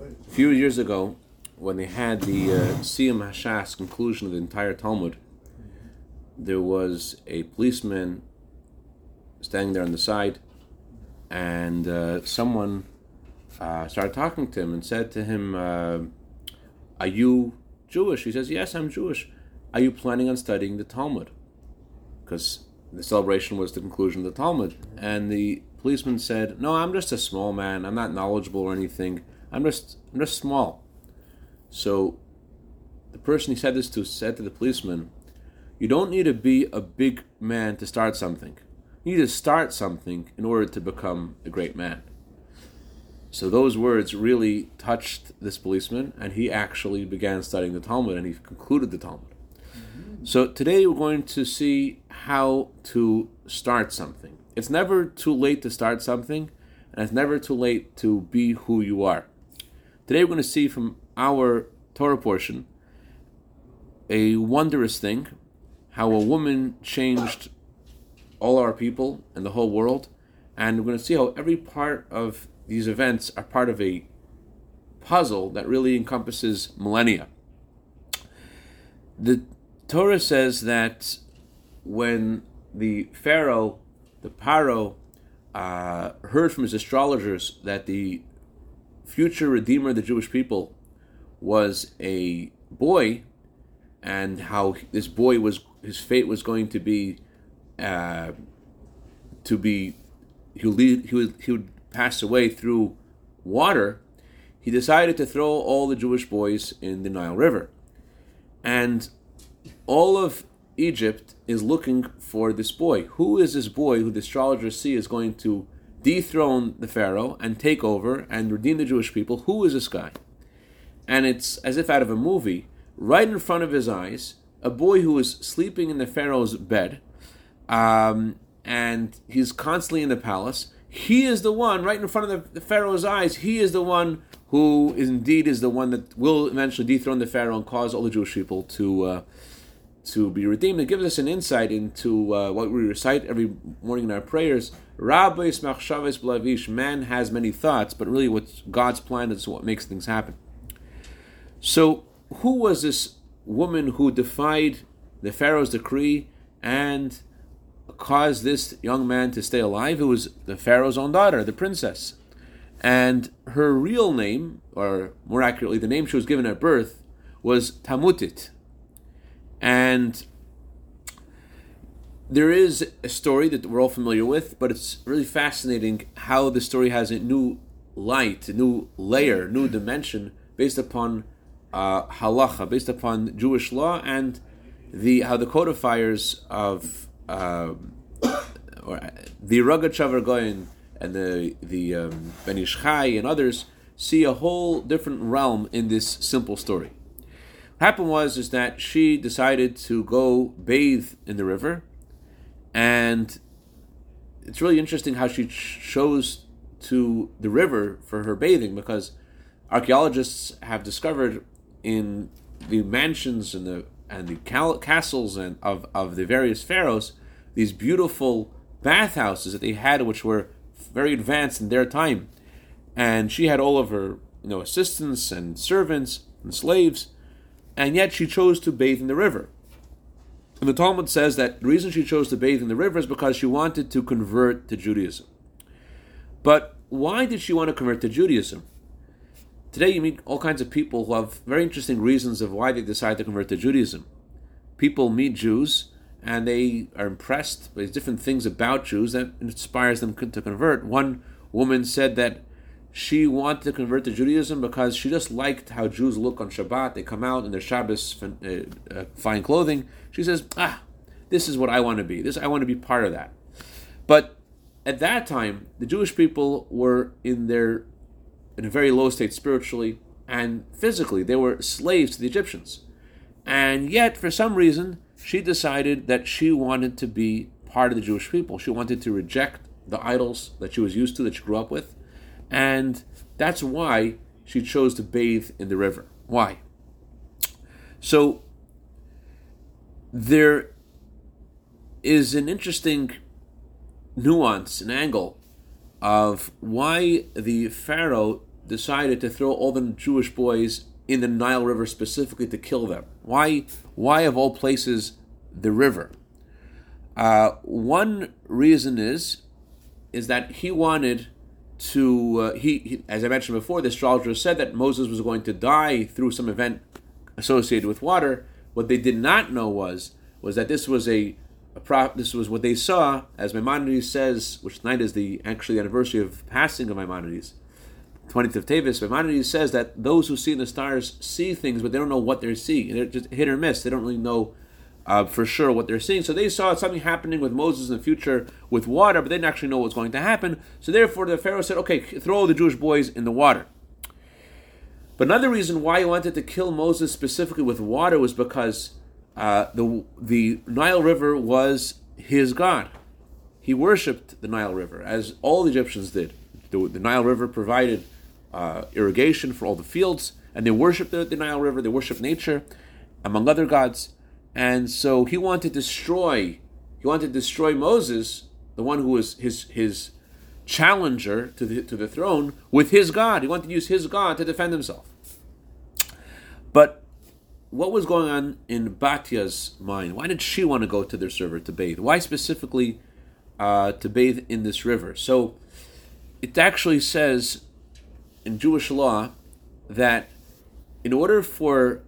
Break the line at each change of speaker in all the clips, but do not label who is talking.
A few years ago, when they had the uh, Siyum Hashas conclusion of the entire Talmud, there was a policeman standing there on the side, and uh, someone uh, started talking to him and said to him, uh, Are you Jewish? He says, Yes, I'm Jewish. Are you planning on studying the Talmud? Because the celebration was the conclusion of the Talmud. And the policeman said, No, I'm just a small man. I'm not knowledgeable or anything. I'm just, I'm just small. So the person he said this to said to the policeman, You don't need to be a big man to start something. You need to start something in order to become a great man. So those words really touched this policeman, and he actually began studying the Talmud and he concluded the Talmud. Mm-hmm. So today we're going to see how to start something. It's never too late to start something, and it's never too late to be who you are. Today we're going to see from our Torah portion a wondrous thing how a woman changed all our people and the whole world. And we're going to see how every part of these events are part of a puzzle that really encompasses millennia. The Torah says that when the Pharaoh, the Paro, uh, heard from his astrologers that the future redeemer of the Jewish people was a boy, and how this boy was his fate was going to be uh, to be he would, lead, he would he would pass away through water. He decided to throw all the Jewish boys in the Nile River, and all of Egypt is looking for this boy. Who is this boy who the astrologers see is going to dethrone the Pharaoh and take over and redeem the Jewish people? Who is this guy? and it's as if out of a movie, right in front of his eyes, a boy who is sleeping in the Pharaoh's bed, um, and he's constantly in the palace. He is the one right in front of the, the Pharaoh's eyes. He is the one who is indeed is the one that will eventually dethrone the Pharaoh and cause all the Jewish people to uh, to be redeemed. It gives us an insight into uh, what we recite every morning in our prayers. Rabbis machshaves blavish. Man has many thoughts, but really, what's God's plan is what makes things happen. So, who was this woman who defied the Pharaoh's decree and caused this young man to stay alive? It was the Pharaoh's own daughter, the princess. And her real name, or more accurately, the name she was given at birth, was Tamutit. And there is a story that we're all familiar with, but it's really fascinating how the story has a new light, a new layer, new dimension based upon uh, halacha based upon Jewish law and the how the codifiers of uh, or the Ragachavar Goyen and the the um, Ben Ish Chai and others see a whole different realm in this simple story. What happened was is that she decided to go bathe in the river, and it's really interesting how she chose to the river for her bathing because archaeologists have discovered in the mansions and the and the cal- castles and of, of the various pharaohs, these beautiful bathhouses that they had, which were very advanced in their time, and she had all of her you know assistants and servants and slaves, and yet she chose to bathe in the river. And the Talmud says that the reason she chose to bathe in the river is because she wanted to convert to Judaism. But why did she want to convert to Judaism? Today, you meet all kinds of people who have very interesting reasons of why they decide to convert to Judaism. People meet Jews and they are impressed by different things about Jews that inspires them to convert. One woman said that she wanted to convert to Judaism because she just liked how Jews look on Shabbat. They come out in their Shabbos uh, uh, fine clothing. She says, "Ah, this is what I want to be. This I want to be part of that." But at that time, the Jewish people were in their in a very low state spiritually and physically. They were slaves to the Egyptians. And yet, for some reason, she decided that she wanted to be part of the Jewish people. She wanted to reject the idols that she was used to, that she grew up with. And that's why she chose to bathe in the river. Why? So, there is an interesting nuance, an angle of why the Pharaoh decided to throw all the Jewish boys in the Nile River specifically to kill them? Why, why of all places, the river? Uh, one reason is, is that he wanted to. Uh, he, he, as I mentioned before, the astrologers said that Moses was going to die through some event associated with water. What they did not know was was that this was a, a pro, this was what they saw, as Maimonides says, which tonight is the actually the anniversary of passing of Maimonides 20th of Teves, Maimonides says that those who see in the stars see things, but they don't know what they're seeing. They're just hit or miss. They don't really know uh, for sure what they're seeing. So they saw something happening with Moses in the future with water, but they didn't actually know what was going to happen. So therefore, the Pharaoh said, okay, throw the Jewish boys in the water. But another reason why he wanted to kill Moses specifically with water was because uh, the, the Nile River was his God. He worshipped the Nile River, as all the Egyptians did. The, the Nile River provided uh, irrigation for all the fields, and they worshipped the, the Nile River, they worshipped nature, among other gods. And so he wanted to destroy, he wanted to destroy Moses, the one who was his his challenger to the to the throne, with his God. He wanted to use his God to defend himself. But what was going on in Batya's mind? Why did she want to go to their server to bathe? Why specifically uh, to bathe in this river? So it actually says in Jewish law that in order for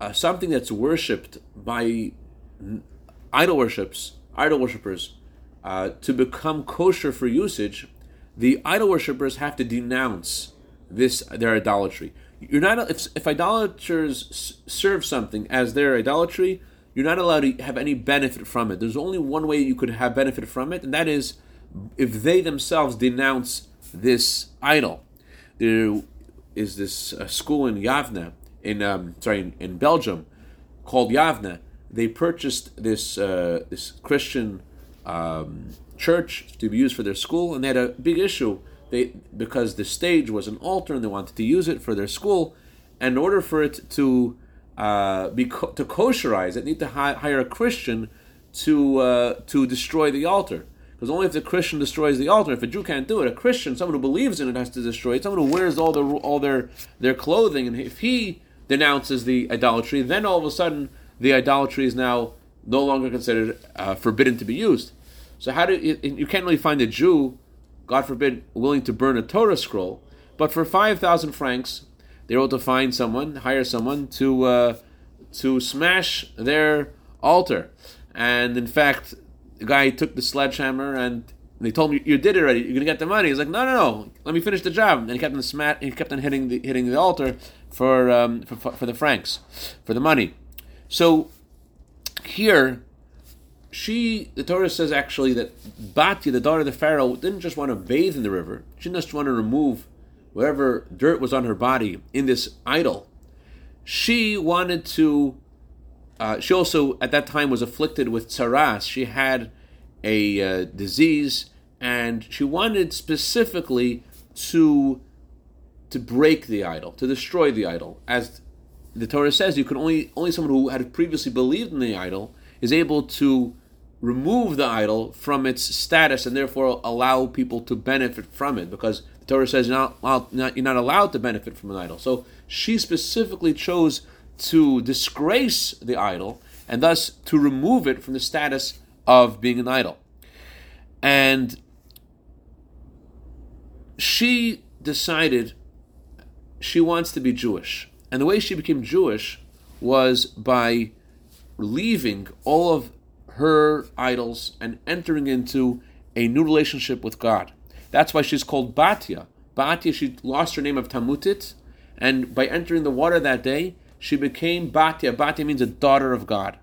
uh, something that's worshipped by idol worships, idol worshippers, uh, to become kosher for usage, the idol worshippers have to denounce this their idolatry. You're not if, if idolaters serve something as their idolatry, you're not allowed to have any benefit from it. There's only one way you could have benefit from it, and that is if they themselves denounce this idol there is this uh, school in Yavne, in um, sorry, in, in, Belgium, called Yavne. They purchased this uh, this Christian um, church to be used for their school, and they had a big issue. They because the stage was an altar, and they wanted to use it for their school. And in order for it to uh, be co- to kosherize it, need to hi- hire a Christian to uh, to destroy the altar. Because only if the Christian destroys the altar, if a Jew can't do it, a Christian, someone who believes in it, has to destroy it. Someone who wears all their all their their clothing, and if he denounces the idolatry, then all of a sudden the idolatry is now no longer considered uh, forbidden to be used. So how do you, you can't really find a Jew, God forbid, willing to burn a Torah scroll, but for five thousand francs, they're able to find someone, hire someone to uh, to smash their altar, and in fact the guy took the sledgehammer and they told me you did it already. You're gonna get the money. He's like, no, no, no. Let me finish the job. And he kept on smat. He kept on hitting the hitting the altar for um, for, for the francs, for the money. So here, she the Torah says actually that Batya, the daughter of the Pharaoh, didn't just want to bathe in the river. She didn't just want to remove whatever dirt was on her body in this idol. She wanted to uh, she also, at that time, was afflicted with tsaras. She had a uh, disease, and she wanted specifically to to break the idol, to destroy the idol. As the Torah says, you can only only someone who had previously believed in the idol is able to remove the idol from its status and therefore allow people to benefit from it because the Torah says you're not, you're not allowed to benefit from an idol. So she specifically chose to disgrace the idol and thus to remove it from the status of being an idol. And she decided she wants to be Jewish. And the way she became Jewish was by leaving all of her idols and entering into a new relationship with God. That's why she's called Batya. Batya, she lost her name of Tamutit, and by entering the water that day, she became Batya. Batya means a daughter of God.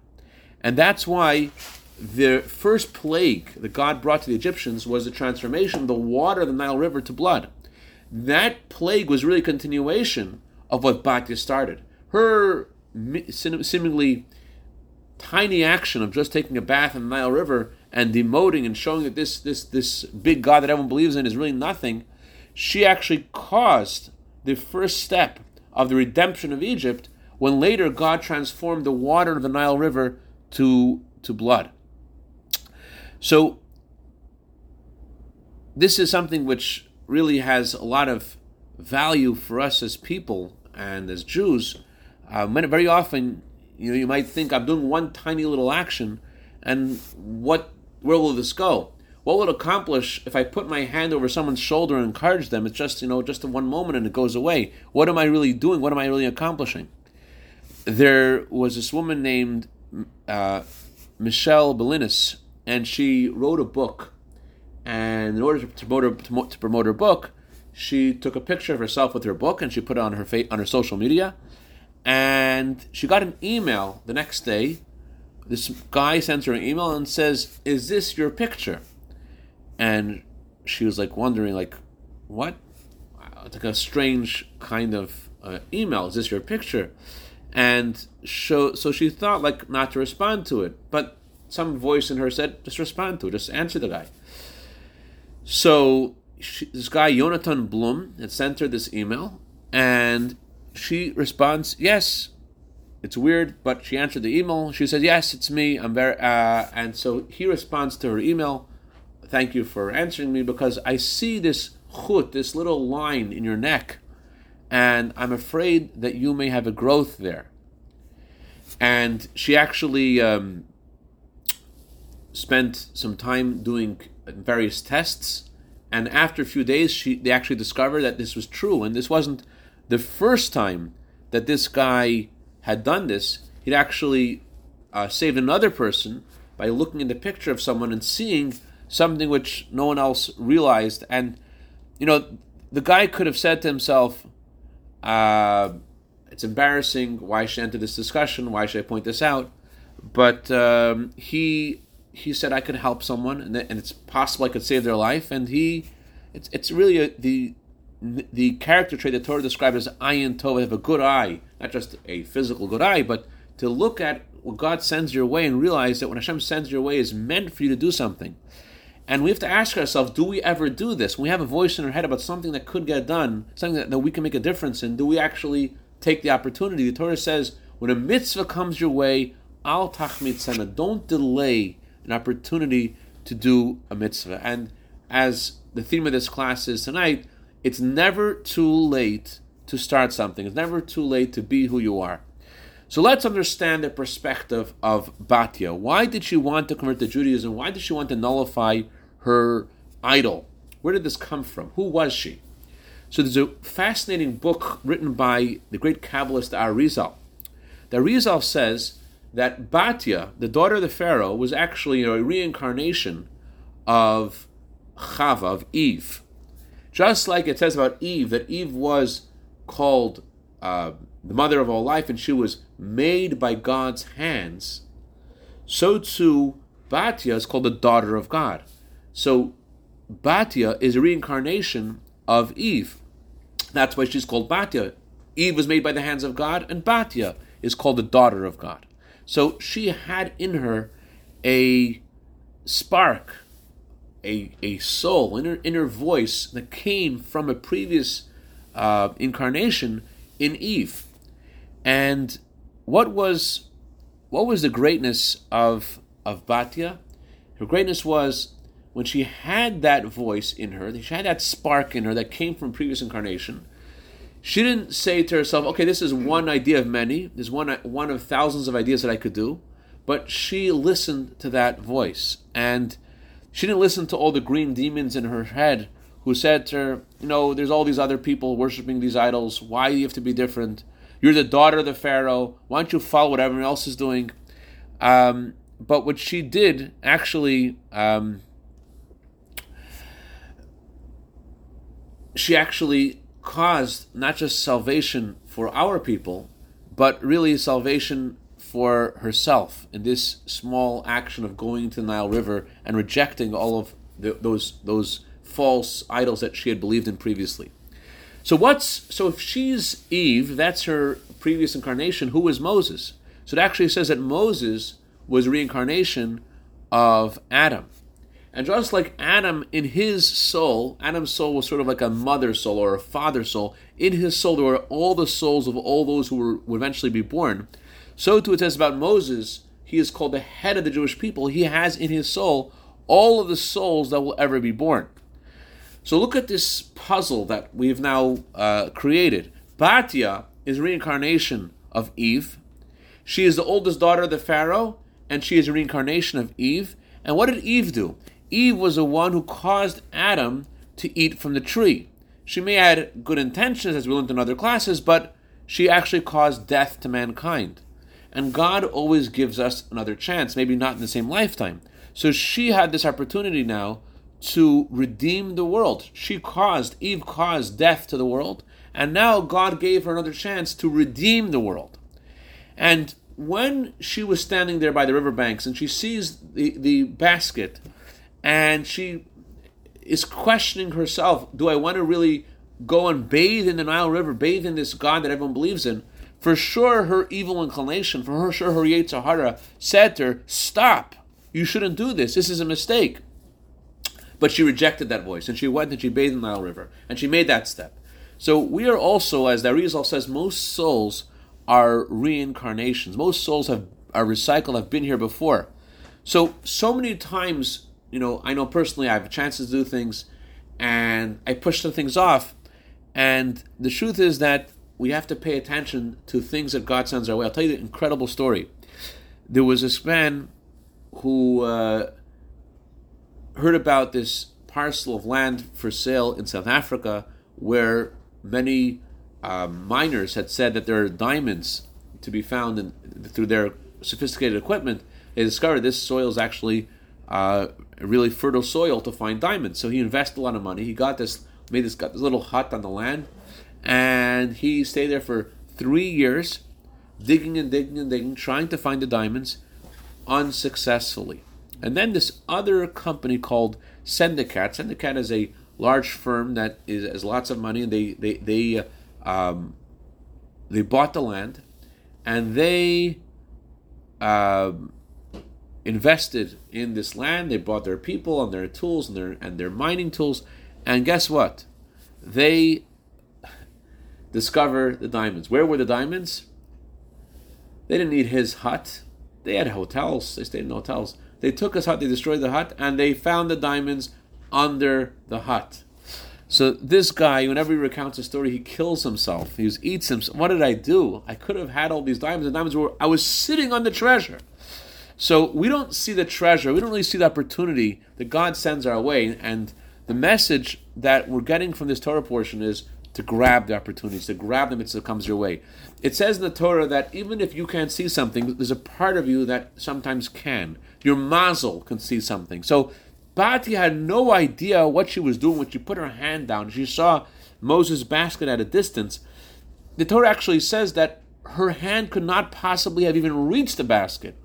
And that's why the first plague that God brought to the Egyptians was the transformation of the water of the Nile River to blood. That plague was really a continuation of what Batya started. Her seemingly tiny action of just taking a bath in the Nile River and demoting and showing that this this this big God that everyone believes in is really nothing, she actually caused the first step of the redemption of Egypt when later God transformed the water of the Nile River to, to blood. So, this is something which really has a lot of value for us as people and as Jews. Uh, very often, you know, you might think I'm doing one tiny little action, and what where will this go? What will it accomplish if I put my hand over someone's shoulder and encourage them? It's just you know just one moment and it goes away. What am I really doing? What am I really accomplishing? There was this woman named uh, Michelle Belinis, and she wrote a book. And in order to promote, her, to promote her book, she took a picture of herself with her book and she put it on her fa- on her social media. And she got an email the next day. This guy sends her an email and says, "Is this your picture?" And she was like wondering, like, what? It's like a strange kind of uh, email. Is this your picture? And so, so she thought like not to respond to it, but some voice in her said, just respond to just answer the guy. So she, this guy, Jonathan Blum, had sent her this email, and she responds, yes, it's weird, but she answered the email. She said, yes, it's me. I'm very, uh, and so he responds to her email, thank you for answering me because I see this chut, this little line in your neck and I'm afraid that you may have a growth there. And she actually um, spent some time doing various tests, and after a few days, she they actually discovered that this was true, and this wasn't the first time that this guy had done this. He'd actually uh, saved another person by looking in the picture of someone and seeing something which no one else realized. And you know, the guy could have said to himself, uh, it's embarrassing. Why should I enter this discussion? Why should I point this out? But um, he he said I could help someone, and, and it's possible I could save their life. And he, it's it's really a, the the character trait that Torah describes as ayin tov, have a good eye, not just a physical good eye, but to look at what God sends your way and realize that when Hashem sends your way is meant for you to do something. And we have to ask ourselves, do we ever do this? When we have a voice in our head about something that could get done, something that, that we can make a difference in, do we actually take the opportunity? The Torah says, when a mitzvah comes your way, al tachmitzana, don't delay an opportunity to do a mitzvah. And as the theme of this class is tonight, it's never too late to start something. It's never too late to be who you are. So let's understand the perspective of Batya. Why did she want to convert to Judaism? Why did she want to nullify her idol? Where did this come from? Who was she? So there's a fascinating book written by the great Kabbalist Arizal. The Arizal says that Batya, the daughter of the Pharaoh, was actually a reincarnation of Chava, of Eve. Just like it says about Eve, that Eve was called uh, the mother of all life, and she was made by God's hands, so too Batya is called the daughter of God. So Batya is a reincarnation of Eve. That's why she's called Batya. Eve was made by the hands of God, and Batya is called the daughter of God. So she had in her a spark, a, a soul, in her, in her voice that came from a previous uh, incarnation in Eve. And what was what was the greatness of of Batya? Her greatness was when she had that voice in her, she had that spark in her that came from previous incarnation. She didn't say to herself, "Okay, this is one idea of many. There's one one of thousands of ideas that I could do," but she listened to that voice, and she didn't listen to all the green demons in her head who said to her, "You know, there's all these other people worshiping these idols. Why do you have to be different?" You're the daughter of the Pharaoh. Why don't you follow what everyone else is doing? Um, but what she did actually, um, she actually caused not just salvation for our people, but really salvation for herself in this small action of going to the Nile River and rejecting all of the, those those false idols that she had believed in previously. So what's so if she's Eve, that's her previous incarnation. Who was Moses? So it actually says that Moses was reincarnation of Adam. And just like Adam in his soul, Adam's soul was sort of like a mother soul or a father soul. In his soul, there were all the souls of all those who were, would eventually be born. So too it says about Moses, he is called the head of the Jewish people. He has in his soul all of the souls that will ever be born. So look at this puzzle that we've now uh, created. Batia is reincarnation of Eve. She is the oldest daughter of the Pharaoh, and she is a reincarnation of Eve. And what did Eve do? Eve was the one who caused Adam to eat from the tree. She may have had good intentions, as we learned in other classes, but she actually caused death to mankind. And God always gives us another chance, maybe not in the same lifetime. So she had this opportunity now to redeem the world. She caused, Eve caused death to the world, and now God gave her another chance to redeem the world. And when she was standing there by the riverbanks and she sees the, the basket and she is questioning herself do I want to really go and bathe in the Nile River, bathe in this God that everyone believes in? For sure, her evil inclination, for her sure, her Yetzer said to her, Stop, you shouldn't do this, this is a mistake. But she rejected that voice and she went and she bathed in the Nile River and she made that step. So we are also, as the Arizal says, most souls are reincarnations. Most souls have are recycled, have been here before. So so many times, you know, I know personally I have chances to do things and I push some things off. And the truth is that we have to pay attention to things that God sends our way. I'll tell you an incredible story. There was this man who uh, heard about this parcel of land for sale in South Africa where many uh, miners had said that there are diamonds to be found in, through their sophisticated equipment. They discovered this soil is actually uh, a really fertile soil to find diamonds. So he invested a lot of money. He got this, made this, got this little hut on the land, and he stayed there for three years, digging and digging and digging, trying to find the diamonds, unsuccessfully. And then this other company called Sendicat. Sendicat is a large firm that is, has lots of money, and they they they uh, um, they bought the land, and they uh, invested in this land. They bought their people and their tools and their and their mining tools, and guess what? They discover the diamonds. Where were the diamonds? They didn't need his hut. They had hotels. They stayed in hotels. They took his hut. They destroyed the hut, and they found the diamonds under the hut. So this guy, whenever he recounts a story, he kills himself. He eats himself. What did I do? I could have had all these diamonds. The diamonds were I was sitting on the treasure. So we don't see the treasure. We don't really see the opportunity that God sends our way. And the message that we're getting from this Torah portion is to grab the opportunities, to grab them it comes your way. It says in the Torah that even if you can't see something, there's a part of you that sometimes can. Your mazel can see something. So Bati had no idea what she was doing when she put her hand down. She saw Moses' basket at a distance. The Torah actually says that her hand could not possibly have even reached the basket.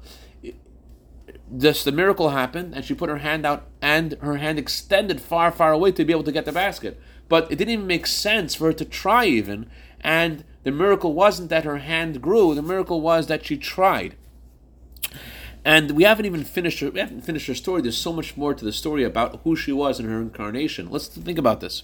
Just the miracle happened, and she put her hand out, and her hand extended far, far away to be able to get the basket. But it didn't even make sense for her to try, even. And the miracle wasn't that her hand grew, the miracle was that she tried. And we haven't even finished her, we haven't finished her story. There's so much more to the story about who she was in her incarnation. Let's think about this.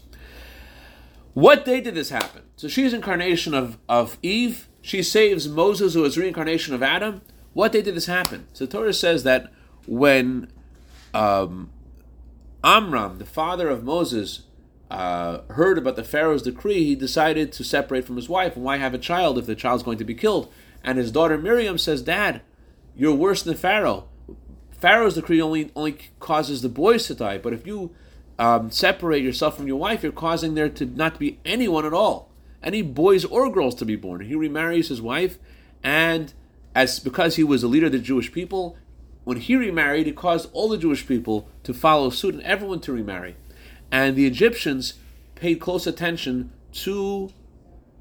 What day did this happen? So she's incarnation of, of Eve. She saves Moses, who is reincarnation of Adam. What day did this happen? So the Torah says that when um, Amram, the father of Moses, uh, heard about the Pharaoh's decree, he decided to separate from his wife. And why have a child if the child's going to be killed? And his daughter Miriam says, Dad, you're worse than Pharaoh. Pharaoh's decree only only causes the boys to die, but if you um, separate yourself from your wife, you're causing there to not be anyone at all, any boys or girls to be born. He remarries his wife, and as because he was a leader of the Jewish people, when he remarried, it caused all the Jewish people to follow suit and everyone to remarry. And the Egyptians paid close attention to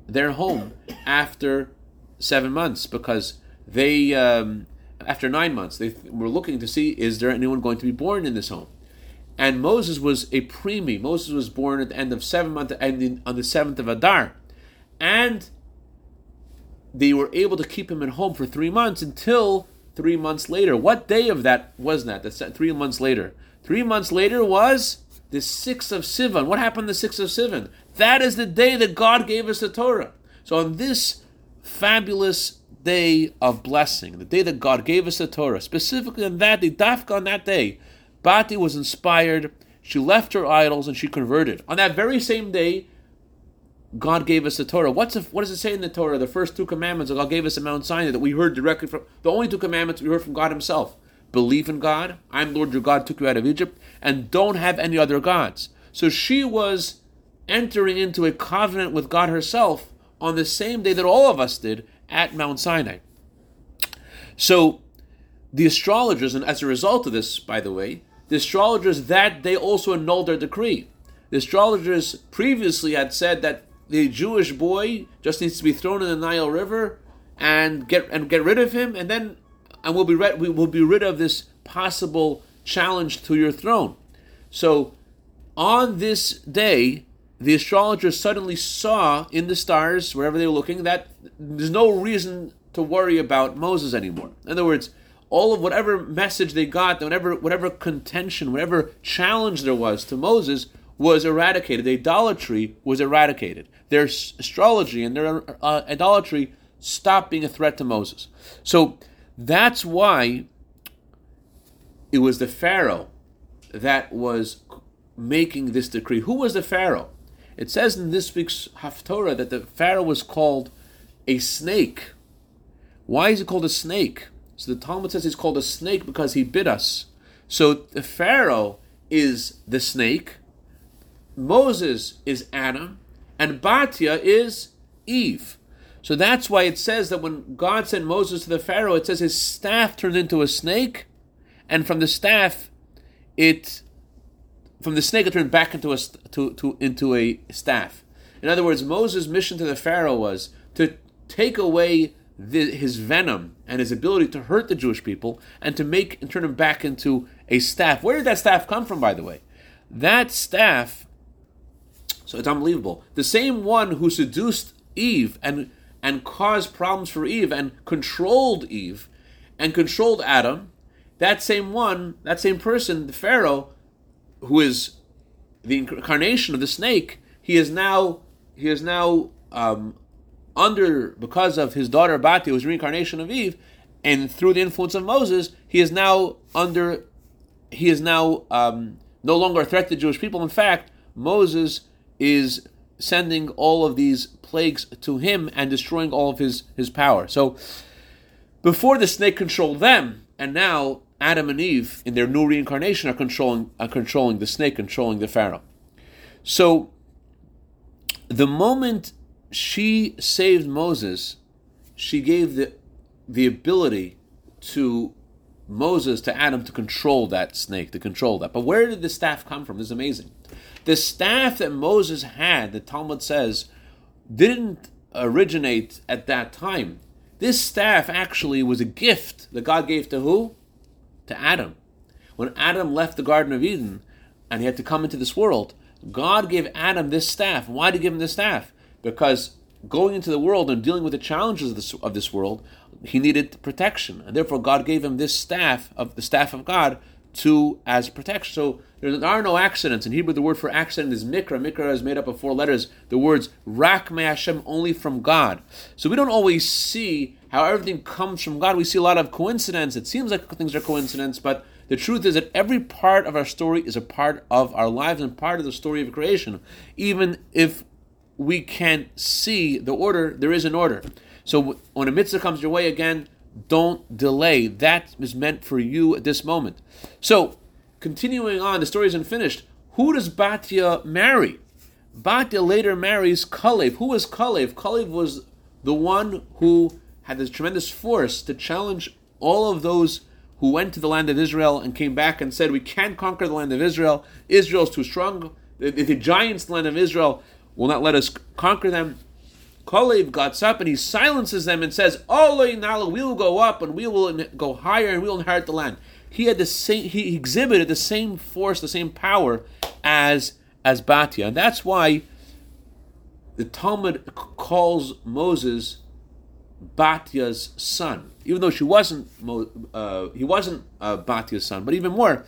their home after seven months because they um, after nine months, they were looking to see is there anyone going to be born in this home. And Moses was a preemie. Moses was born at the end of seven months, ending on the seventh of Adar, and they were able to keep him at home for three months until three months later. What day of that was that? That's three months later. Three months later was the sixth of Sivan. What happened the sixth of Sivan? That is the day that God gave us the Torah. So on this fabulous day of blessing, the day that God gave us the Torah, specifically on that day, Dafka on that day, Bati was inspired. She left her idols and she converted. On that very same day, God gave us the Torah. What's a, what does it say in the Torah? The first two commandments that God gave us at Mount Sinai that we heard directly from the only two commandments we heard from God Himself. Believe in God. I'm Lord your God, took you out of Egypt, and don't have any other gods. So she was entering into a covenant with God herself on the same day that all of us did at Mount Sinai. So the astrologers, and as a result of this, by the way, the astrologers that day also annulled their decree. The astrologers previously had said that the Jewish boy just needs to be thrown in the Nile River and get and get rid of him, and then and we'll be rid, we will be rid of this possible challenge to your throne. So on this day, the astrologers suddenly saw in the stars, wherever they were looking, that there's no reason to worry about Moses anymore. In other words, all of whatever message they got, whatever whatever contention, whatever challenge there was to Moses was eradicated. Idolatry was eradicated. Their astrology and their uh, idolatry stopped being a threat to Moses. So that's why it was the Pharaoh that was making this decree. Who was the Pharaoh? It says in this week's Haftorah that the Pharaoh was called a snake. Why is he called a snake? So the Talmud says he's called a snake because he bit us. So the Pharaoh is the snake, Moses is Adam, and Batia is Eve. So that's why it says that when God sent Moses to the Pharaoh, it says his staff turned into a snake, and from the staff, it from the snake it turned back into a to, to into a staff. In other words, Moses' mission to the Pharaoh was to take away the, his venom and his ability to hurt the Jewish people and to make and turn him back into a staff. Where did that staff come from, by the way? That staff, so it's unbelievable. The same one who seduced Eve and and caused problems for Eve and controlled Eve and controlled Adam, that same one, that same person, the Pharaoh, who is the incarnation of the snake, he is now he is now um, under because of his daughter Bati, who was reincarnation of Eve, and through the influence of Moses, he is now under he is now um, no longer a threat to Jewish people. In fact, Moses is sending all of these plagues to him and destroying all of his his power. So before the snake controlled them, and now Adam and Eve in their new reincarnation are controlling are controlling the snake, controlling the Pharaoh. So the moment she saved Moses, she gave the the ability to Moses to Adam to control that snake, to control that. But where did the staff come from? This is amazing. The staff that Moses had, the Talmud says, didn't originate at that time. This staff actually was a gift that God gave to who? To Adam. When Adam left the Garden of Eden and he had to come into this world, God gave Adam this staff. Why did he give him this staff? Because going into the world and dealing with the challenges of this, of this world, he needed protection, and therefore God gave him this staff of the staff of God to as protection. So there are no accidents. In Hebrew, the word for accident is mikra. Mikra is made up of four letters. The words rak me Hashem, only from God. So we don't always see how everything comes from God. We see a lot of coincidence. It seems like things are coincidence, but the truth is that every part of our story is a part of our lives and part of the story of creation. Even if we can't see the order, there is an order. So when a mitzvah comes your way again, don't delay. That is meant for you at this moment. So, continuing on, the story isn't finished. Who does Batia marry? Batia later marries Kalev. Who was Kalev? Kalev was the one who had this tremendous force to challenge all of those who went to the land of Israel and came back and said, We can't conquer the land of Israel. Israel is too strong. The, the giants in the land of Israel will not let us conquer them. Kalev gets up and he silences them and says, "Olay nala, we will go up and we will go higher and we will inherit the land." He had the same. He exhibited the same force, the same power as as Batia, and that's why the Talmud calls Moses Batia's son, even though she wasn't. Uh, he wasn't uh, Batia's son, but even more,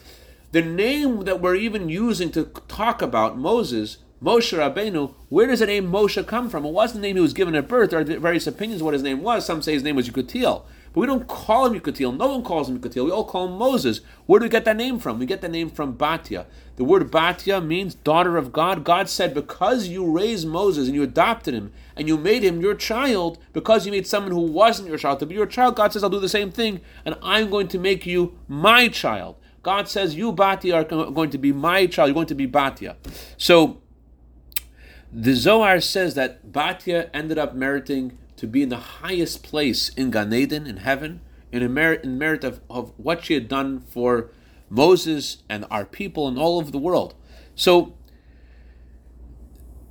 the name that we're even using to talk about Moses Moshe Rabbeinu, where does the name Moshe come from? It wasn't the name he was given at birth. There are various opinions what his name was. Some say his name was Yekutiel. But we don't call him Yukatil. No one calls him Yukatil. We all call him Moses. Where do we get that name from? We get the name from Batya. The word Batya means daughter of God. God said, because you raised Moses and you adopted him and you made him your child, because you made someone who wasn't your child to be your child, God says, I'll do the same thing and I'm going to make you my child. God says, you Batya are going to be my child. You're going to be Batya. So the Zohar says that Batya ended up meriting to be in the highest place in Gan Eden, in heaven, in a merit, in merit of, of what she had done for Moses and our people and all over the world. So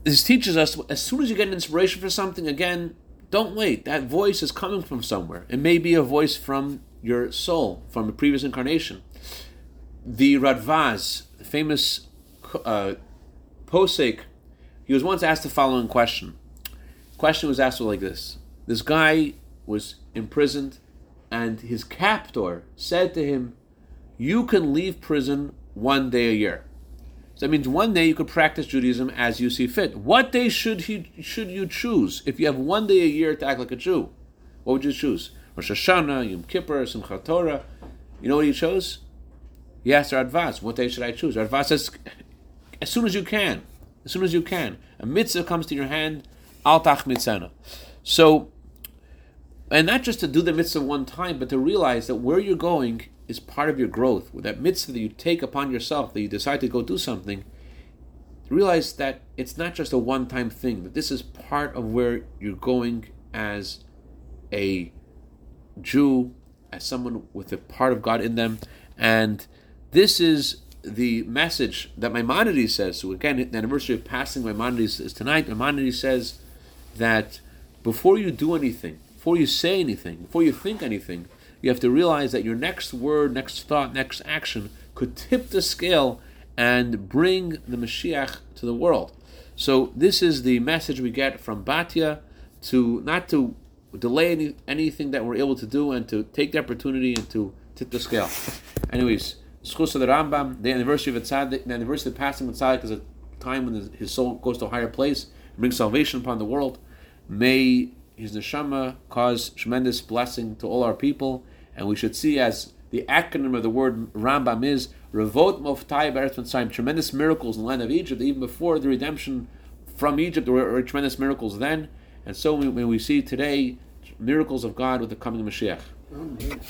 this teaches us as soon as you get an inspiration for something, again, don't wait. That voice is coming from somewhere. It may be a voice from your soul, from a previous incarnation. The Radvaz, the famous uh, posek, he was once asked the following question. The question was asked like this: This guy was imprisoned, and his captor said to him, "You can leave prison one day a year." So that means one day you could practice Judaism as you see fit. What day should he should you choose if you have one day a year to act like a Jew? What would you choose? Rosh Hashanah, Yom Kippur, Simchat Torah. You know what he chose? He asked Radvaz, what day should I choose? Radvaz says, as soon as you can. As soon as you can. A mitzvah comes to your hand, al tach mitzana. So, and not just to do the mitzvah one time, but to realize that where you're going is part of your growth. With that mitzvah that you take upon yourself, that you decide to go do something, realize that it's not just a one time thing, that this is part of where you're going as a Jew, as someone with a part of God in them. And this is the message that Maimonides says. So again, the anniversary of passing Maimonides is tonight. Maimonides says that before you do anything, before you say anything, before you think anything, you have to realize that your next word, next thought, next action could tip the scale and bring the Mashiach to the world. So this is the message we get from Batya to not to delay any, anything that we're able to do and to take the opportunity and to tip the scale. Anyways, Schus of the Rambam, the anniversary of Tzaddik, the anniversary of the passing of Tzaddik is a time when his soul goes to a higher place, brings salvation upon the world. May his neshama cause tremendous blessing to all our people, and we should see as the acronym of the word Rambam is Revot Moftai Beretz tremendous miracles in the land of Egypt, even before the redemption from Egypt, there were tremendous miracles then, and so when we see today miracles of God with the coming of Mashiach. Amen.